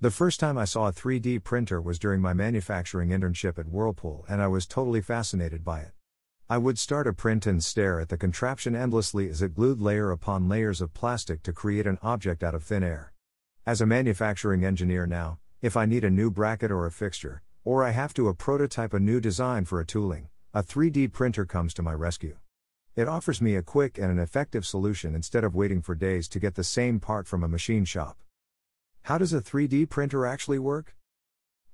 The first time I saw a 3D printer was during my manufacturing internship at Whirlpool, and I was totally fascinated by it. I would start a print and stare at the contraption endlessly as it glued layer upon layers of plastic to create an object out of thin air. As a manufacturing engineer now, if I need a new bracket or a fixture, or I have to a prototype a new design for a tooling, a 3D printer comes to my rescue. It offers me a quick and an effective solution instead of waiting for days to get the same part from a machine shop. How does a 3D printer actually work?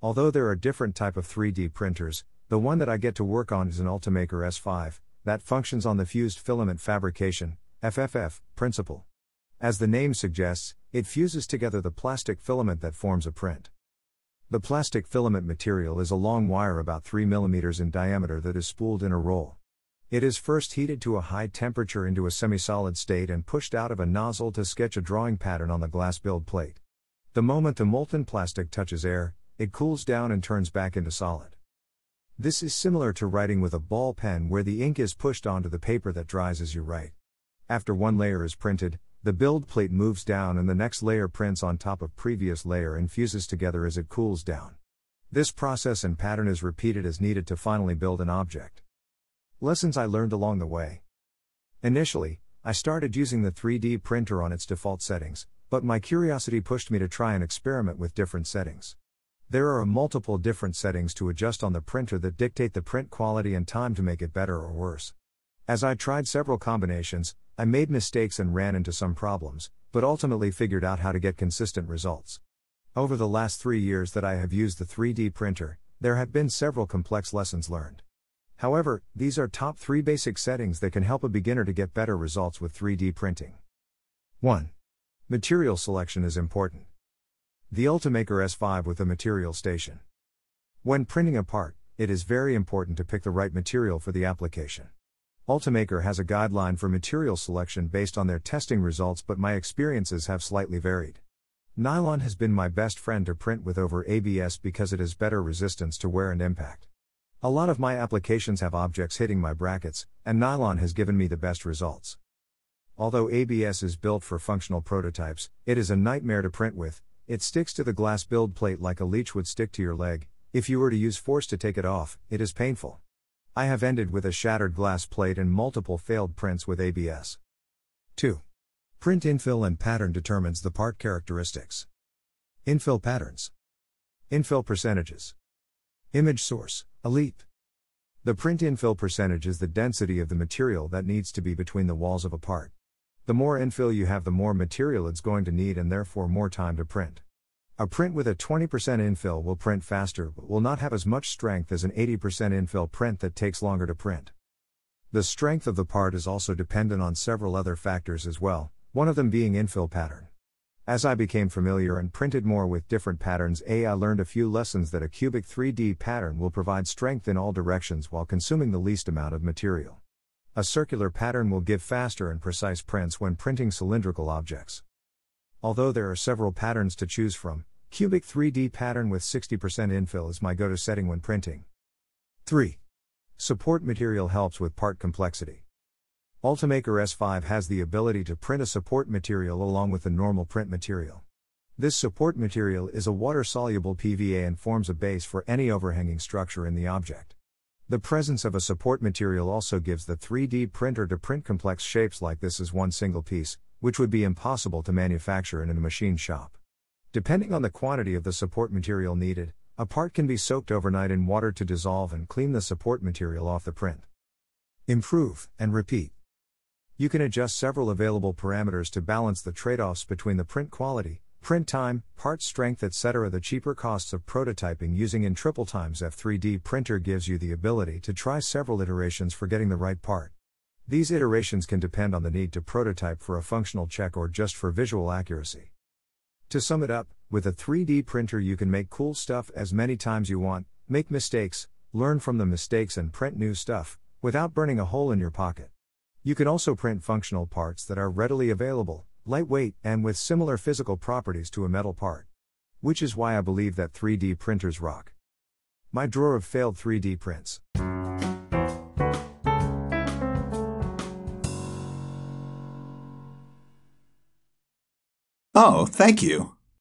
Although there are different type of 3D printers, the one that I get to work on is an Ultimaker S5 that functions on the fused filament fabrication FFF principle. As the name suggests, it fuses together the plastic filament that forms a print. The plastic filament material is a long wire about 3 mm in diameter that is spooled in a roll. It is first heated to a high temperature into a semi-solid state and pushed out of a nozzle to sketch a drawing pattern on the glass build plate. The moment the molten plastic touches air, it cools down and turns back into solid. This is similar to writing with a ball pen where the ink is pushed onto the paper that dries as you write. After one layer is printed, the build plate moves down and the next layer prints on top of previous layer and fuses together as it cools down. This process and pattern is repeated as needed to finally build an object. Lessons I learned along the way. Initially, I started using the 3D printer on its default settings, but my curiosity pushed me to try and experiment with different settings. There are multiple different settings to adjust on the printer that dictate the print quality and time to make it better or worse. As I tried several combinations, I made mistakes and ran into some problems, but ultimately figured out how to get consistent results. Over the last three years that I have used the 3D printer, there have been several complex lessons learned. However, these are top 3 basic settings that can help a beginner to get better results with 3D printing. 1. Material selection is important. The Ultimaker S5 with a material station. When printing a part, it is very important to pick the right material for the application. Ultimaker has a guideline for material selection based on their testing results, but my experiences have slightly varied. Nylon has been my best friend to print with over ABS because it has better resistance to wear and impact. A lot of my applications have objects hitting my brackets, and nylon has given me the best results. Although ABS is built for functional prototypes, it is a nightmare to print with, it sticks to the glass build plate like a leech would stick to your leg, if you were to use force to take it off, it is painful. I have ended with a shattered glass plate and multiple failed prints with ABS. 2. Print infill and pattern determines the part characteristics. Infill patterns. Infill percentages. Image source, ELIPE. The print infill percentage is the density of the material that needs to be between the walls of a part. The more infill you have, the more material it's going to need and therefore more time to print. A print with a 20% infill will print faster but will not have as much strength as an 80% infill print that takes longer to print. The strength of the part is also dependent on several other factors as well, one of them being infill pattern. As I became familiar and printed more with different patterns, A, I learned a few lessons that a cubic 3D pattern will provide strength in all directions while consuming the least amount of material. A circular pattern will give faster and precise prints when printing cylindrical objects. Although there are several patterns to choose from, cubic 3D pattern with 60% infill is my go to setting when printing. 3. Support material helps with part complexity. Ultimaker S5 has the ability to print a support material along with the normal print material. This support material is a water soluble PVA and forms a base for any overhanging structure in the object. The presence of a support material also gives the 3D printer to print complex shapes like this as one single piece, which would be impossible to manufacture in a machine shop. Depending on the quantity of the support material needed, a part can be soaked overnight in water to dissolve and clean the support material off the print. Improve and repeat. You can adjust several available parameters to balance the trade offs between the print quality, print time, part strength, etc. The cheaper costs of prototyping using in triple times F3D printer gives you the ability to try several iterations for getting the right part. These iterations can depend on the need to prototype for a functional check or just for visual accuracy. To sum it up, with a 3D printer you can make cool stuff as many times you want, make mistakes, learn from the mistakes and print new stuff, without burning a hole in your pocket. You can also print functional parts that are readily available, lightweight, and with similar physical properties to a metal part. Which is why I believe that 3D printers rock. My drawer of failed 3D prints. Oh, thank you.